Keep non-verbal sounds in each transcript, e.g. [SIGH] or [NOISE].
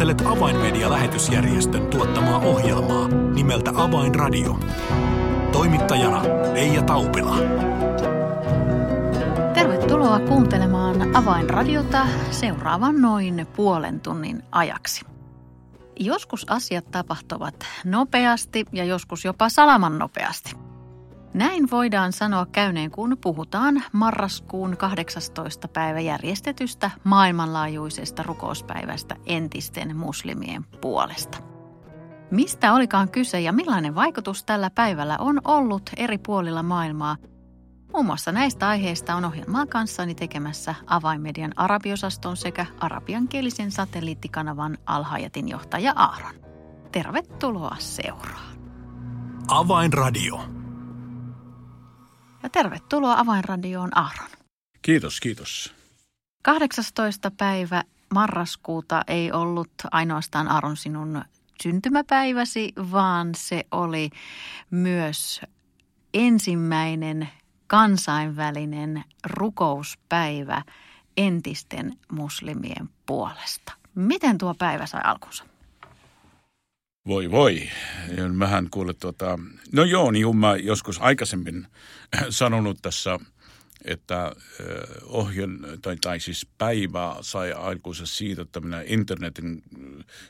Kuuntelet Avainmedia-lähetysjärjestön tuottamaa ohjelmaa nimeltä Avainradio. Toimittajana Leija Taupila. Tervetuloa kuuntelemaan Avainradiota seuraavan noin puolen tunnin ajaksi. Joskus asiat tapahtuvat nopeasti ja joskus jopa salaman nopeasti – näin voidaan sanoa käyneen, kun puhutaan marraskuun 18. päivä järjestetystä maailmanlaajuisesta rukouspäivästä entisten muslimien puolesta. Mistä olikaan kyse ja millainen vaikutus tällä päivällä on ollut eri puolilla maailmaa? Muun muassa näistä aiheista on ohjelmaa kanssani tekemässä avaimedian arabiosaston sekä arabiankielisen satelliittikanavan Alhajatin johtaja Aaron. Tervetuloa seuraan. Avainradio. Ja tervetuloa Avainradioon Aaron. Kiitos, kiitos. 18. päivä marraskuuta ei ollut ainoastaan Aaron sinun syntymäpäiväsi, vaan se oli myös ensimmäinen kansainvälinen rukouspäivä entisten muslimien puolesta. Miten tuo päivä sai alkunsa? Voi voi. Mähän kuule tuota, no joo, niin mä joskus aikaisemmin [CLEARS THROAT] sanonut tässä, että ohjel, tai, tai siis päivä sai alkunsa siitä, että minä internetin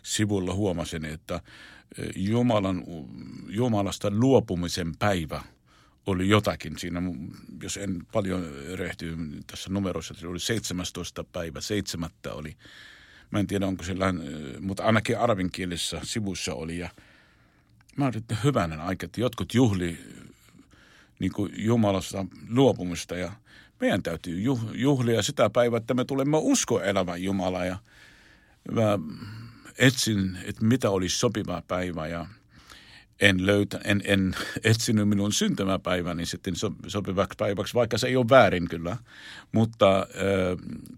sivulla huomasin, että Jumalan, Jumalasta luopumisen päivä oli jotakin siinä, jos en paljon rehty tässä numerossa, se oli 17. päivä, 7. oli Mä en tiedä, onko sillä, mutta ainakin arabinkielisessä sivussa oli. Ja mä olin, että hyvänen aika, että jotkut juhli niin kuin Jumalasta luopumista. Ja meidän täytyy juhlia sitä päivää, että me tulemme uskoelämän Jumala ja mä etsin, että mitä olisi sopiva päivä ja – en, löytä, en, en [LAUGHS] etsinyt minun syntymäpäiväni sitten sopivaksi päiväksi, vaikka se ei ole väärin kyllä. Mutta äh,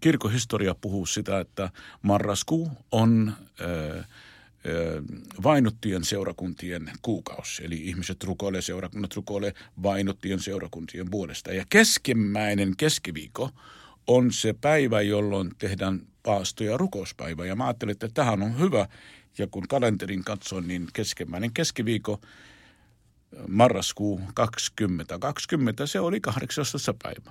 kirkohistoria puhuu sitä, että marraskuu on äh, vainottujen seurakuntien kuukausi. Eli ihmiset rukoilee, seurakunnat rukoilee vainottujen seurakuntien puolesta. Ja keskimmäinen keskiviikko on se päivä, jolloin tehdään paasto- ja rukouspäivä. Ja mä ajattelin, että tähän on hyvä ja kun kalenterin katson, niin keskimmäinen keskiviikko marraskuu 2020, se oli 18. päivä.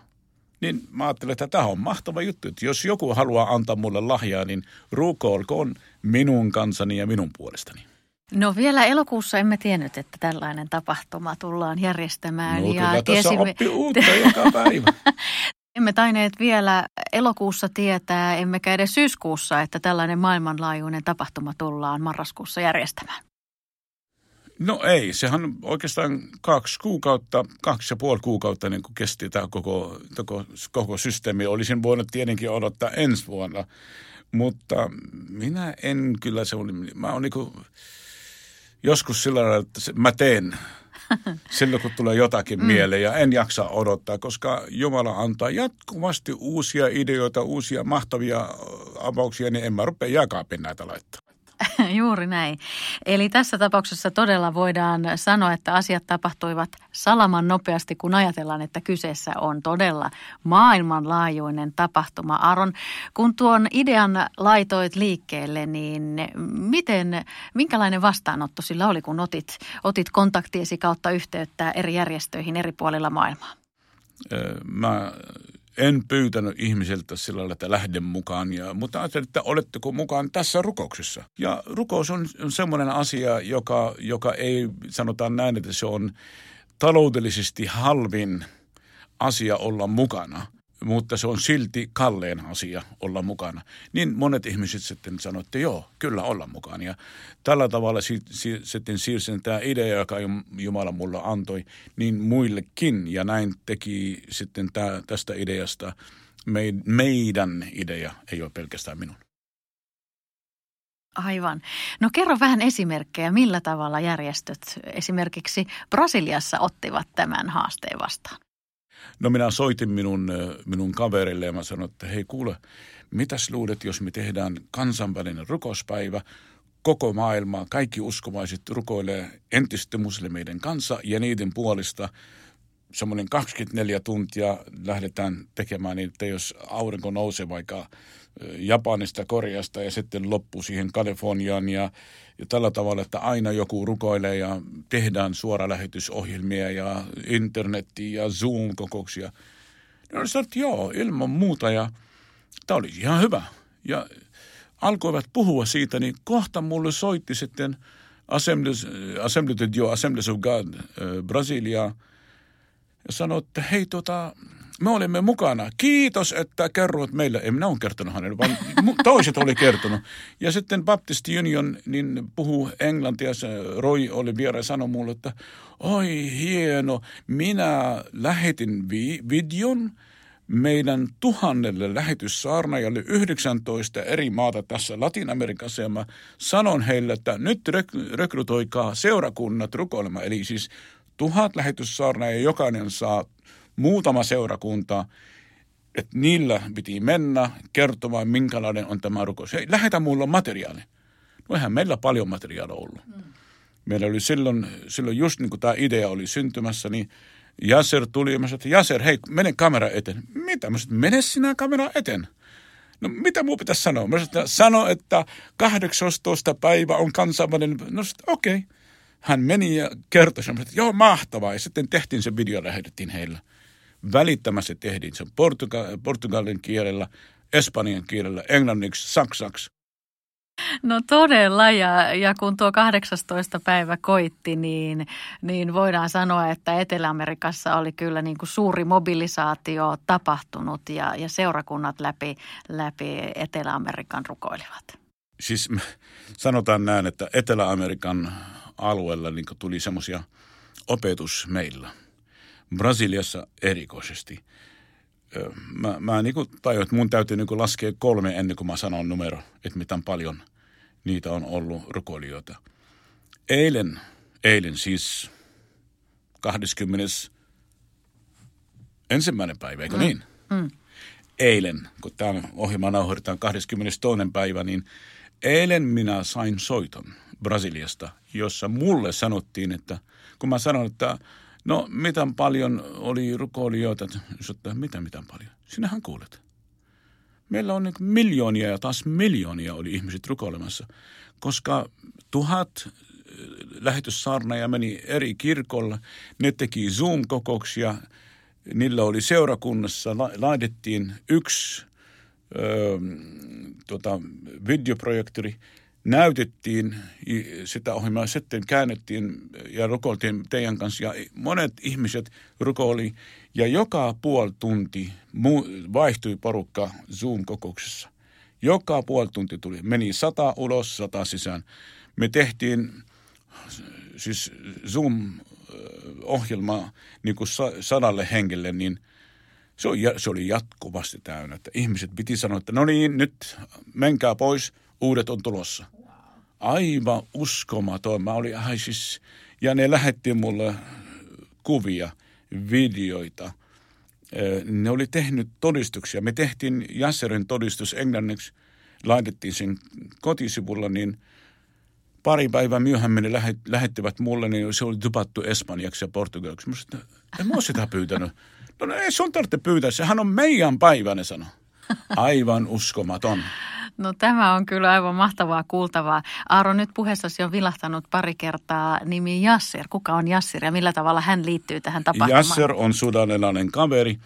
Niin mä ajattelin, että tämä on mahtava juttu, että jos joku haluaa antaa mulle lahjaa, niin rukoilkoon minun kansani ja minun puolestani. No vielä elokuussa emme tiennyt, että tällainen tapahtuma tullaan järjestämään. No ja kyllä tässä tiesimme... oppi uutta joka päivä. [LAUGHS] Emme taineet vielä elokuussa tietää, emmekä edes syyskuussa, että tällainen maailmanlaajuinen tapahtuma tullaan marraskuussa järjestämään. No ei, sehän oikeastaan kaksi kuukautta, kaksi ja puoli kuukautta niin kuin kesti tämä koko, koko, koko systeemi. Olisin voinut tietenkin odottaa ensi vuonna, mutta minä en kyllä se oli, mä oon niin kuin, joskus sillä tavalla, että mä teen [LAUGHS] silloin, kun tulee jotakin mm. mieleen ja en jaksa odottaa, koska Jumala antaa jatkuvasti uusia ideoita, uusia mahtavia avauksia, niin en mä rupea jääkaapin näitä laittaa. [LAUGHS] Juuri näin. Eli tässä tapauksessa todella voidaan sanoa, että asiat tapahtuivat salaman nopeasti, kun ajatellaan, että kyseessä on todella maailmanlaajuinen tapahtuma. Aron, kun tuon idean laitoit liikkeelle, niin miten, minkälainen vastaanotto sillä oli, kun otit, otit kontaktiesi kautta yhteyttä eri järjestöihin eri puolilla maailmaa? Mä en pyytänyt ihmisiltä sillä lailla, että lähden mukaan, ja, mutta ajattelin, että oletteko mukaan tässä rukouksessa. Ja rukous on, on semmoinen asia, joka, joka ei, sanotaan näin, että se on taloudellisesti halvin asia olla mukana – mutta se on silti kalleen asia olla mukana. Niin monet ihmiset sitten sanoivat, että joo, kyllä olla mukana. Ja tällä tavalla si- si- sitten siirsin tämä idea, joka Jumala mulla antoi, niin muillekin. Ja näin teki sitten tää, tästä ideasta meidän idea, ei ole pelkästään minun. Aivan. No kerro vähän esimerkkejä, millä tavalla järjestöt esimerkiksi Brasiliassa ottivat tämän haasteen vastaan? No minä soitin minun, minun kaverille ja mä sanoin, että hei kuule, mitäs luulet, jos me tehdään kansainvälinen rukouspäivä, koko maailma, kaikki uskovaiset rukoilee entisten muslimeiden kanssa ja niiden puolista semmoinen 24 tuntia lähdetään tekemään niin, että jos aurinko nousee vaikka Japanista, Koreasta ja sitten loppuu siihen Kaliforniaan ja, ja tällä tavalla, että aina joku rukoilee ja tehdään suoralähetysohjelmia ja internetti ja Zoom-kokouksia. On sanonut, että joo, ilman muuta ja tämä oli ihan hyvä. Ja alkoivat puhua siitä, niin kohta mulle soitti sitten Assemblies, Assembly of, Assemblies of God Brasilia ja sanoi, että hei tota, me olimme mukana. Kiitos, että kerroit meille. En minä ole kertonut hänelle, vaan toiset oli kertonut. Ja sitten Baptist Union niin puhuu englantia. Se Roy oli vieraan sanoi mulle, että oi hieno, minä lähetin vi- videon meidän tuhannelle lähetyssaarnajalle 19 eri maata tässä Latin-Amerikassa ja mä sanon heille, että nyt rek- rekrytoikaa seurakunnat rukoilemaan. Eli siis tuhat lähetyssaarnaa ja jokainen saa muutama seurakunta, että niillä piti mennä kertomaan, minkälainen on tämä rukous. Hei, lähetä mulla materiaali. No eihän meillä paljon materiaalia ollut. Mm. Meillä oli silloin, silloin just niin kuin tämä idea oli syntymässä, niin Jasser tuli ja mä sanoin, että Jasser, hei, mene kamera eteen. Mitä? Mä sanoin, mene sinä kamera eteen. No mitä muu pitäisi sanoa? Mä sanoin, sano, että 18. päivä on kansainvälinen. No okei. Okay. Hän meni ja kertoi, että joo, mahtavaa. Ja sitten tehtiin se video lähetettiin heille välittämässä tehtiin sen portuga- portugalin kielellä, espanjan kielellä, englanniksi, saksaksi. No todella, ja, ja kun tuo 18. päivä koitti, niin, niin voidaan sanoa, että Etelä-Amerikassa oli kyllä niin kuin suuri mobilisaatio tapahtunut ja, ja seurakunnat läpi, läpi Etelä-Amerikan rukoilivat. Siis sanotaan näin, että Etelä-Amerikan alueella niin tuli semmoisia opetus meillä – Brasiliassa erikoisesti. Mä, mä niin tajuin, että mun täytyy niin laskea kolme ennen kuin mä sanon numero, että miten paljon niitä on ollut rukoilijoita. Eilen, eilen siis 20. ensimmäinen päivä, eikö mm. niin? Mm. Eilen, kun tämä ohjelma nauhoitetaan 22. päivä, niin eilen minä sain soiton Brasiliasta, jossa mulle sanottiin, että kun mä sanoin, että No, miten paljon oli rukoilijoita? Että mitä, miten paljon? Sinähän kuulet. Meillä on niin miljoonia ja taas miljoonia oli ihmiset rukoilemassa, koska tuhat äh, lähetyssaarnaja meni eri kirkolla. Ne teki Zoom-kokouksia. Niillä oli seurakunnassa, laitettiin yksi ö, tota, videoprojektori – näytettiin sitä ohjelmaa, sitten käännettiin ja rukoiltiin teidän kanssa ja monet ihmiset rukoili ja joka puoli tunti vaihtui porukka Zoom-kokouksessa. Joka puoli tunti tuli. Meni sata ulos, sata sisään. Me tehtiin siis Zoom-ohjelmaa niin kuin sadalle hengelle, niin se se oli jatkuvasti täynnä. Että ihmiset piti sanoa, että no niin, nyt menkää pois – uudet on tulossa. Aivan uskomaton. Mä olin ai siis, ja ne lähetti mulle kuvia, videoita. Ne oli tehnyt todistuksia. Me tehtiin Jasserin todistus englanniksi, laitettiin sen kotisivulla, niin pari päivää myöhemmin ne lähettivät mulle, niin se oli tupattu espanjaksi ja portugaliksi. Mä sanoin, en mä sitä pyytänyt. No, no ei sun tarvitse pyytää, sehän on meidän päivä, ne sanoi. Aivan uskomaton. No tämä on kyllä aivan mahtavaa kuultavaa. Aaro, nyt puheessasi on vilahtanut pari kertaa nimi Jasser. Kuka on Jasser ja millä tavalla hän liittyy tähän tapahtumaan? Jasser on sudanilainen kaveri,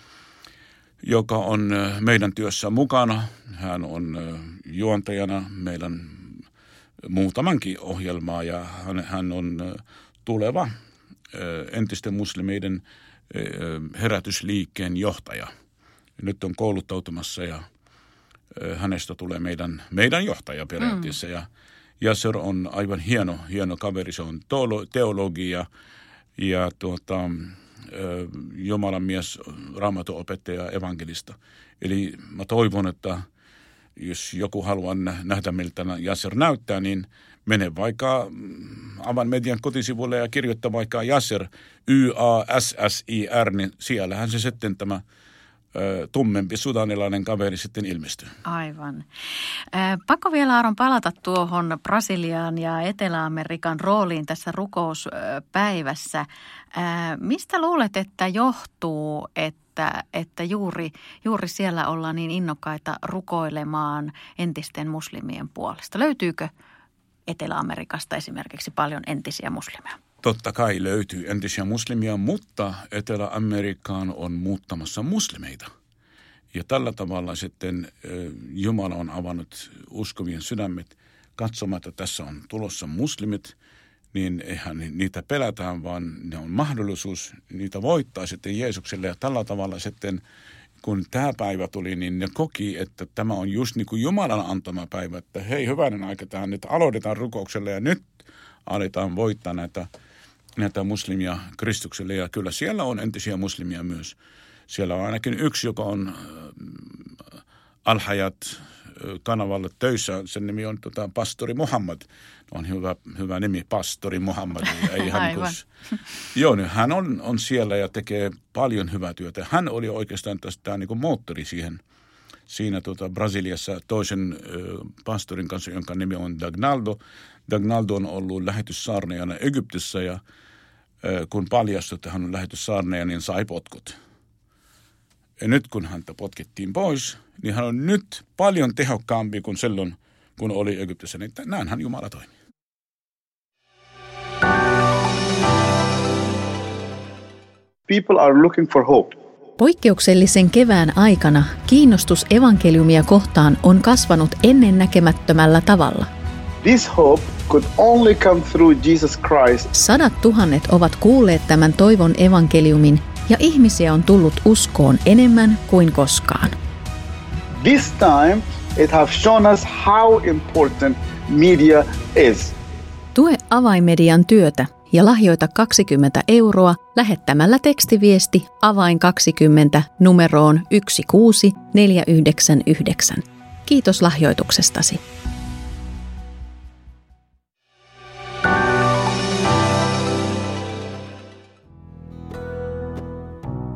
joka on meidän työssä mukana. Hän on juontajana meidän muutamankin ohjelmaa ja hän, hän on tuleva entisten muslimeiden herätysliikkeen johtaja. Nyt on kouluttautumassa ja – hänestä tulee meidän, meidän johtaja periaatteessa. Mm. Ja Jasser on aivan hieno, hieno kaveri. Se on teologi ja, tuota, Jumalan mies, raamatuopettaja, evankelista. Eli mä toivon, että jos joku haluaa nähdä, miltä Jasser näyttää, niin mene vaikka mm, Avan median kotisivuille ja kirjoittaa vaikka Jasser, Y-A-S-S-I-R, niin siellähän se sitten tämä tummempi sudanilainen kaveri sitten ilmestyy. Aivan. Pakko vielä Aaron palata tuohon Brasiliaan ja Etelä-Amerikan rooliin tässä rukouspäivässä. Mistä luulet, että johtuu, että, että juuri, juuri siellä ollaan niin innokkaita rukoilemaan entisten muslimien puolesta? Löytyykö Etelä-Amerikasta esimerkiksi paljon entisiä muslimeja? Totta kai löytyy entisiä muslimia, mutta Etelä-Amerikkaan on muuttamassa muslimeita. Ja tällä tavalla sitten Jumala on avannut uskovien sydämet katsomaan, että tässä on tulossa muslimit, niin eihän niitä pelätään, vaan ne on mahdollisuus niitä voittaa sitten Jeesukselle. Ja tällä tavalla sitten, kun tämä päivä tuli, niin ne koki, että tämä on just niin kuin Jumalan antama päivä, että hei, hyvänen aika tähän, nyt aloitetaan rukoukselle ja nyt aletaan voittaa näitä näitä muslimia Kristukselle. Ja kyllä siellä on entisiä muslimia myös. Siellä on ainakin yksi, joka on äh, Alhajat äh, kanavalla töissä. Sen nimi on tota, Pastori Muhammad. On hyvä, hyvä nimi, Pastori Muhammad. Ei [LAUGHS] hän. Kus... Joo, niin hän on, on siellä ja tekee paljon hyvää työtä. Hän oli oikeastaan tästä niin kuin moottori siihen siinä tota Brasiliassa toisen ö, pastorin kanssa, jonka nimi on Dagnaldo. Dagnaldo on ollut lähetyssaarneajana Egyptissä ja kun paljastui, että hän on lähetyssaarneja, niin sai potkut. Ja nyt kun häntä potkittiin pois, niin hän on nyt paljon tehokkaampi kuin silloin, kun oli Egyptissä. Niin näinhän Jumala toimii. People are looking for hope. Poikkeuksellisen kevään aikana kiinnostus evankeliumia kohtaan on kasvanut ennennäkemättömällä tavalla. This hope could only come through Jesus Christ. Sadat tuhannet ovat kuulleet tämän toivon evankeliumin ja ihmisiä on tullut uskoon enemmän kuin koskaan. This time it has shown us how important media is. Tue avaimedian työtä ja lahjoita 20 euroa lähettämällä tekstiviesti avain 20 numeroon 16499. Kiitos lahjoituksestasi.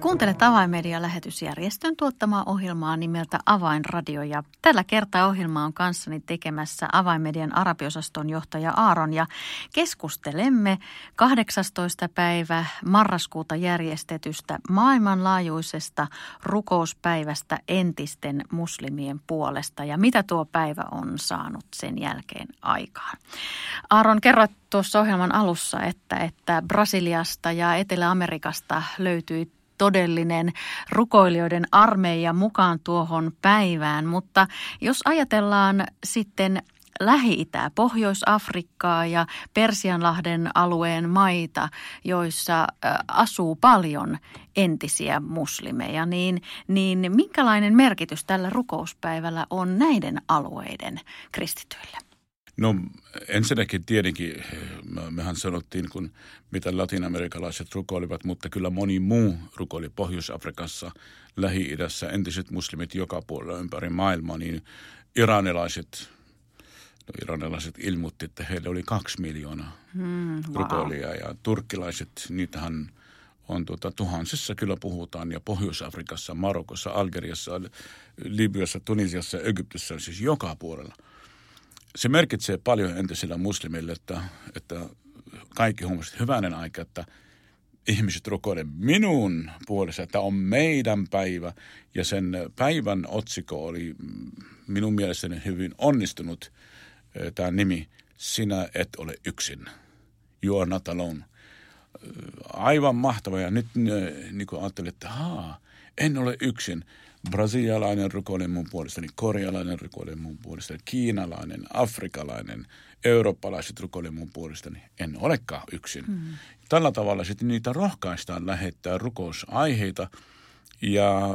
Kuuntelet Avainmedia-lähetysjärjestön tuottamaa ohjelmaa nimeltä Avainradio ja tällä kertaa ohjelma on kanssani tekemässä Avainmedian arabiosaston johtaja Aaron ja keskustelemme 18. päivä marraskuuta järjestetystä maailmanlaajuisesta rukouspäivästä entisten muslimien puolesta ja mitä tuo päivä on saanut sen jälkeen aikaan. Aaron, kerroit tuossa ohjelman alussa, että, että Brasiliasta ja Etelä-Amerikasta löytyi todellinen rukoilijoiden armeija mukaan tuohon päivään. Mutta jos ajatellaan sitten Lähi-Itää, Pohjois-Afrikkaa ja Persianlahden alueen maita, joissa asuu paljon entisiä muslimeja, niin, niin minkälainen merkitys tällä rukouspäivällä on näiden alueiden kristityille? No ensinnäkin tietenkin, mehän sanottiin, kun mitä latinamerikalaiset rukoilivat, mutta kyllä moni muu rukoili Pohjois-Afrikassa, Lähi-idässä, entiset muslimit joka puolella ympäri maailmaa, niin iranilaiset, no iranilaiset ilmoitti, että heillä oli kaksi miljoonaa hmm, wow. rukoilijaa ja turkkilaiset, niitähän on tuota, tuhansissa kyllä puhutaan ja Pohjois-Afrikassa, Marokossa, Algeriassa, Libyassa, Tunisiassa, Egyptissä, siis joka puolella – se merkitsee paljon entisillä muslimille, että, että kaikki huomasivat hyvänen aika, että ihmiset rukoilee minun puolesta, että on meidän päivä. Ja sen päivän otsikko oli minun mielestäni hyvin onnistunut tämä nimi, Sinä et ole yksin. You are not alone. Aivan mahtava. Ja nyt niin kuin ajattelin, että haa, en ole yksin brasilialainen rukoilee mun puolestani, korealainen rukoilee mun puolestani, kiinalainen, afrikalainen, eurooppalaiset rukoilee mun puolestani. En olekaan yksin. Mm. Tällä tavalla sitten niitä rohkaistaan lähettää rukousaiheita ja äh,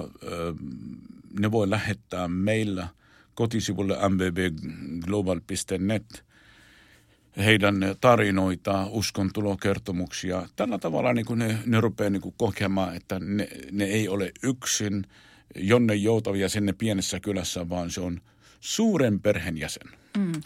ne voi lähettää meillä kotisivulle mbbglobal.net heidän tarinoita, uskontulokertomuksia. Tällä tavalla niin kuin ne, ne rupeaa niin kuin kokemaan, että ne, ne ei ole yksin – jonne joutavia sinne pienessä kylässä, vaan se on suuren perheen jäsen. Mm.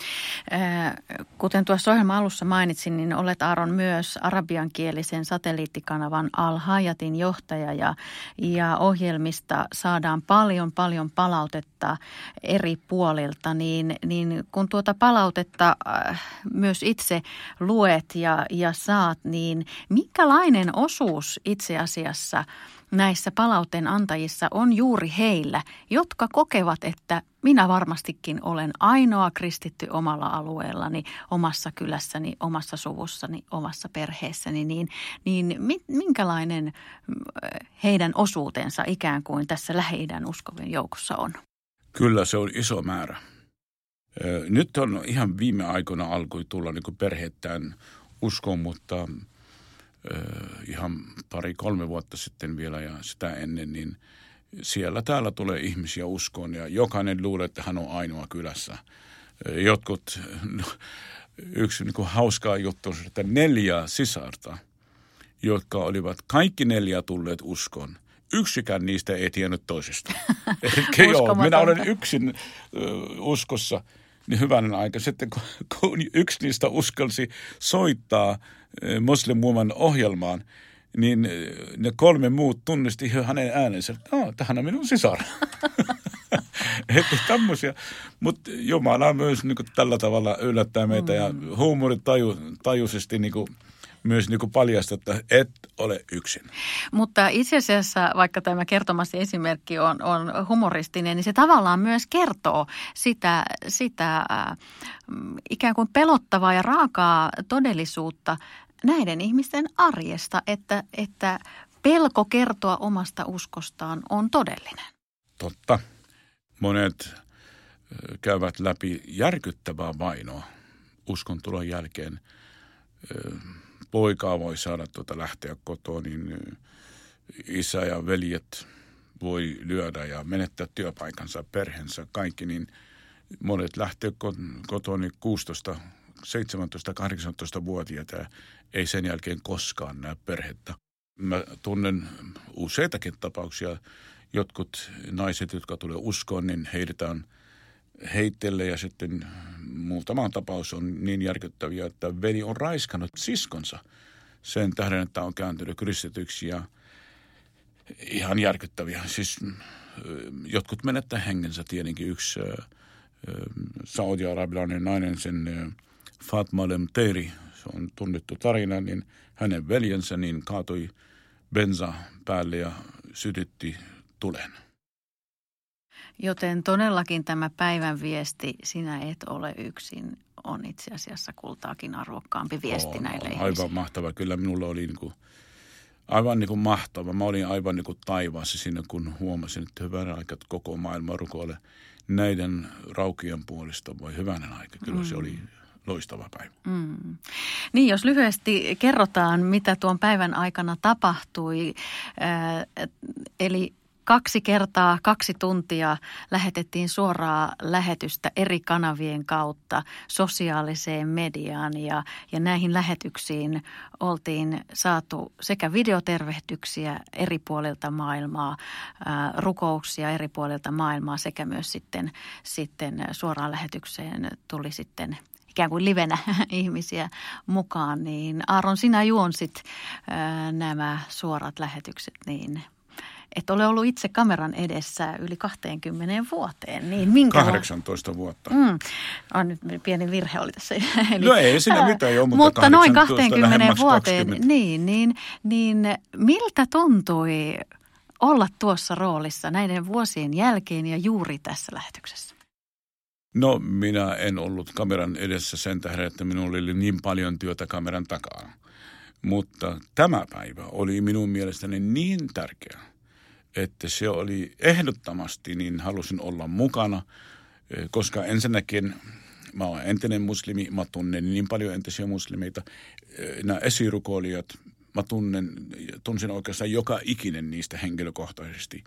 Kuten tuossa ohjelman alussa mainitsin, niin olet Aaron myös arabiankielisen satelliittikanavan Al-Hayatin johtaja ja, ja ohjelmista saadaan paljon paljon palautetta eri puolilta. Niin, niin kun tuota palautetta äh, myös itse luet ja, ja saat, niin minkälainen osuus itse asiassa – näissä palautteen antajissa on juuri heillä, jotka kokevat, että minä varmastikin olen ainoa kristitty omalla alueellani, omassa kylässäni, omassa suvussani, omassa perheessäni, niin, niin minkälainen mm, heidän osuutensa ikään kuin tässä lähi uskovien joukossa on? Kyllä se on iso määrä. Nyt on ihan viime aikoina alkoi tulla niin perheettäin uskon, mutta ihan pari-kolme vuotta sitten vielä ja sitä ennen, niin siellä täällä tulee ihmisiä uskoon ja jokainen luulee, että hän on ainoa kylässä. Jotkut, no, yksi niin kuin hauskaa juttu on, että neljä sisarta, jotka olivat kaikki neljä tulleet uskoon – yksikään niistä ei tiennyt toisesta. [LAUGHS] Joo, minä olen yksin uskossa niin hyvänen aika. Sitten kun, kun yksi niistä uskalsi soittaa muslimuoman ohjelmaan, niin ne kolme muut tunnisti hänen äänensä, että oh, tähän on minun sisar. [LAUGHS] että tämmöisiä. Mutta Jumala myös niin kuin, tällä tavalla yllättää meitä mm. ja huumoritajuisesti niin kuin, myös niin kuin paljasta, että et ole yksin. Mutta itse asiassa, vaikka tämä kertomasi esimerkki on, on humoristinen, niin se tavallaan myös kertoo sitä, sitä äh, ikään kuin pelottavaa ja raakaa todellisuutta näiden ihmisten arjesta, että, että pelko kertoa omasta uskostaan on todellinen. Totta. Monet käyvät läpi järkyttävää vainoa uskon tulon jälkeen poikaa voi saada tuota lähteä kotoa, niin isä ja veljet voi lyödä ja menettää työpaikansa, perheensä, kaikki, niin monet lähtee kotoa niin 16, 17, 18-vuotiaita ja ei sen jälkeen koskaan näe perhettä. Mä tunnen useitakin tapauksia. Jotkut naiset, jotka tulee uskoon, niin heitetään – heittelle ja sitten muutama tapaus on niin järkyttäviä, että veli on raiskannut siskonsa sen tähden, että on kääntynyt kristityksi ja ihan järkyttäviä. Siis jotkut menettää hengensä tietenkin yksi saudi-arabilainen nainen, sen Fatma Lemteri, se on tunnettu tarina, niin hänen veljensä niin kaatui bensa päälle ja sytytti tulen. Joten todellakin tämä päivän viesti, sinä et ole yksin, on itse asiassa kultaakin arvokkaampi viesti on, näille on, ihmisille. Aivan mahtava. Kyllä minulla oli niin kuin, aivan niin kuin mahtava. Mä olin aivan niin kuin taivaassa siinä, kun huomasin, että hyvänä aika että koko maailma rukoilee näiden raukien puolesta. Voi hyvänä aika. Kyllä mm. se oli loistava päivä. Mm. Niin, jos lyhyesti kerrotaan, mitä tuon päivän aikana tapahtui. Äh, eli Kaksi kertaa, kaksi tuntia lähetettiin suoraa lähetystä eri kanavien kautta sosiaaliseen mediaan ja, ja näihin lähetyksiin oltiin saatu sekä videotervehdyksiä eri puolilta maailmaa, ää, rukouksia eri puolilta maailmaa sekä myös sitten, sitten suoraan lähetykseen tuli sitten ikään kuin livenä [LAUGHS] ihmisiä mukaan, niin Aaron, sinä juonsit ää, nämä suorat lähetykset, niin – et ole ollut itse kameran edessä yli 20 vuoteen. Niin minkä 18 vuotta. Mm, on nyt pieni virhe oli tässä. [LAUGHS] Eli, no ei siinä mitään jo, mutta, mutta noin 20 vuoteen. Niin, niin, niin miltä tuntui olla tuossa roolissa näiden vuosien jälkeen ja juuri tässä lähetyksessä? No minä en ollut kameran edessä sen tähden, että minulla oli niin paljon työtä kameran takaa. Mutta tämä päivä oli minun mielestäni niin tärkeä – että se oli ehdottomasti, niin halusin olla mukana, eh, koska ensinnäkin mä olen entinen muslimi, mä tunnen niin paljon entisiä muslimeita. Eh, nämä esirukoilijat, mä tunnen, tunsin oikeastaan joka ikinen niistä henkilökohtaisesti.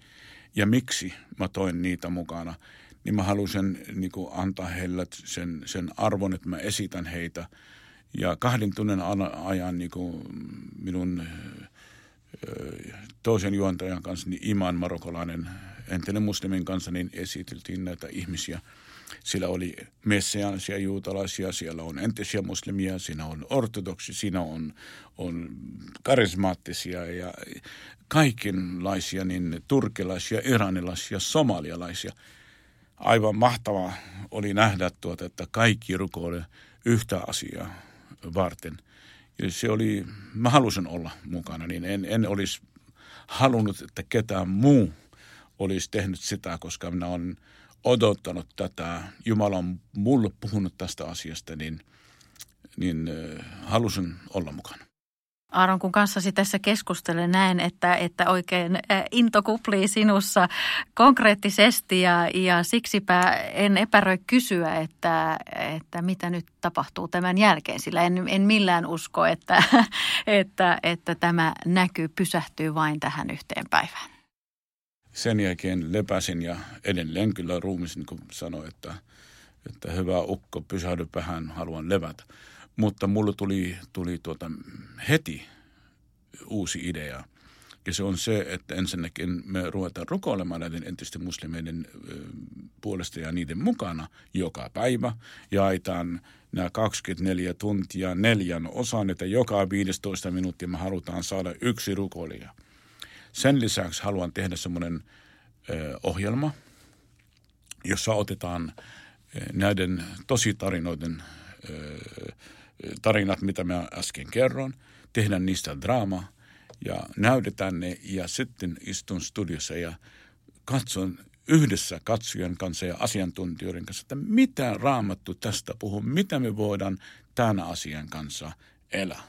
Ja miksi mä toin niitä mukana, niin mä halusin niin kuin, antaa heille sen, sen arvon, että mä esitän heitä. Ja kahden tunnin ajan niin kuin, minun toisen juontajan kanssa, niin Iman marokolainen entinen muslimin kanssa, niin esiteltiin näitä ihmisiä. Sillä oli messiaanisia juutalaisia, siellä on entisiä muslimia, siinä on ortodoksi, siinä on, on karismaattisia ja kaikenlaisia, niin turkilaisia, iranilaisia, somalialaisia. Aivan mahtavaa oli nähdä tuota, että kaikki rukoilee yhtä asiaa varten. Ja se oli, mä halusin olla mukana, niin en, en olisi halunnut, että ketään muu olisi tehnyt sitä, koska minä olen odottanut tätä. Jumala on mulle puhunut tästä asiasta, niin, niin äh, halusin olla mukana. Aaron, kun kanssasi tässä keskustelen, näen, että, että oikein into kuplii sinussa konkreettisesti ja, ja siksipä en epäröi kysyä, että, että mitä nyt tapahtuu tämän jälkeen, sillä en, en millään usko, että, [LAUGHS] että, että tämä näkyy pysähtyy vain tähän yhteen päivään. Sen jälkeen lepäsin ja edelleen kyllä ruumisin, kun sanoi, että, että hyvä ukko, pysähdy vähän, haluan levätä. Mutta mulle tuli, tuli tuota heti uusi idea. Ja se on se, että ensinnäkin me ruvetaan rukoilemaan näiden entisten muslimeiden puolesta ja niiden mukana joka päivä. Jaetaan nämä 24 tuntia neljän osan, että joka 15 minuuttia me halutaan saada yksi rukoilija. Sen lisäksi haluan tehdä semmoinen ohjelma, jossa otetaan näiden tositarinoiden tarinat, mitä mä äsken kerron, tehdään niistä draama ja näytetään ne ja sitten istun studiossa ja katson yhdessä katsojan kanssa ja asiantuntijoiden kanssa, että mitä raamattu tästä puhuu, mitä me voidaan tämän asian kanssa elää.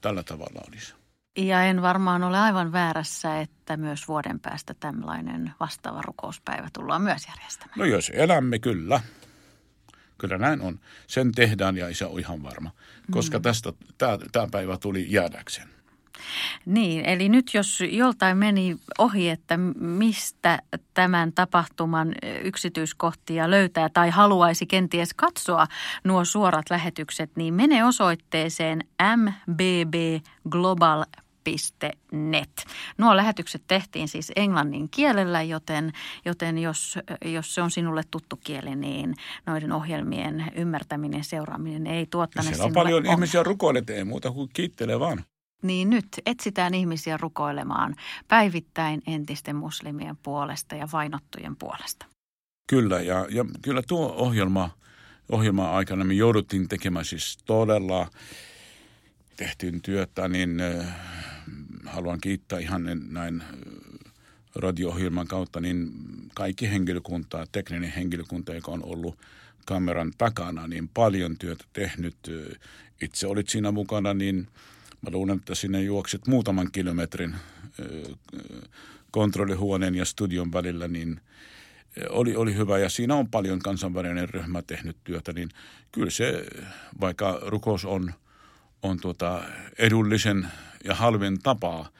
Tällä tavalla olisi. Ja en varmaan ole aivan väärässä, että myös vuoden päästä tällainen vastaava rukouspäivä tullaan myös järjestämään. No jos elämme, kyllä. Kyllä näin on. Sen tehdään ja se on ihan varma, koska mm. tästä tämä päivä tuli jäädäkseen. Niin, eli nyt jos joltain meni ohi, että mistä tämän tapahtuman yksityiskohtia löytää tai haluaisi kenties katsoa nuo suorat lähetykset, niin mene osoitteeseen mbbglobal.com net. Nuo lähetykset tehtiin siis englannin kielellä, joten, joten jos, jos se on sinulle tuttu kieli, niin noiden ohjelmien ymmärtäminen, seuraaminen ei tuottane Siellä on paljon on. ihmisiä rukoilet, ei muuta kuin kiittelee vaan. Niin nyt etsitään ihmisiä rukoilemaan päivittäin entisten muslimien puolesta ja vainottujen puolesta. Kyllä, ja, ja kyllä tuo ohjelma, ohjelma aikana me jouduttiin tekemään siis todella tehtiin työtä, niin haluan kiittää ihan näin äh, radio-ohjelman kautta niin kaikki henkilökunta, tekninen henkilökunta, joka on ollut kameran takana, niin paljon työtä tehnyt. Itse olit siinä mukana, niin mä luulen, että sinne juoksit muutaman kilometrin kontrollihuoneen ja studion välillä, niin oli, oli hyvä. Ja siinä on paljon kansainvälinen ryhmä tehnyt työtä, niin kyllä se, vaikka rukous on – on tuota edullisen ja halvin tapa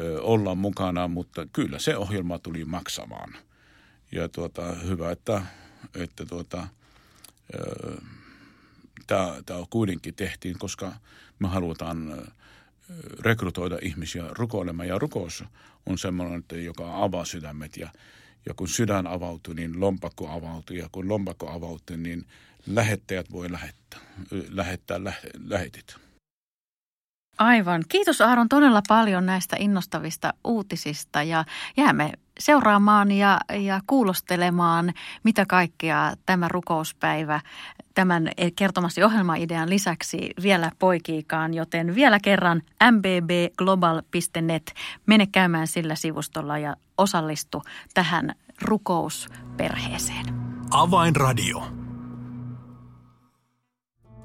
ö, olla mukana, mutta kyllä se ohjelma tuli maksamaan. Ja tuota, hyvä, että, että tuota, tämä kuitenkin tehtiin, koska me halutaan rekrytoida ihmisiä rukoilemaan. Ja rukous on semmoinen, että joka avaa sydämet ja, ja kun sydän avautuu, niin lompakko avautuu ja kun lompakko avautuu, niin lähettäjät voi lähettää, lähettää lähe, lähetit. Aivan. Kiitos Aaron todella paljon näistä innostavista uutisista ja jäämme seuraamaan ja, ja kuulostelemaan, mitä kaikkea tämä rukouspäivä tämän kertomasi ohjelmaidean lisäksi vielä poikiikaan, joten vielä kerran mbbglobal.net. Mene käymään sillä sivustolla ja osallistu tähän rukousperheeseen. Avainradio.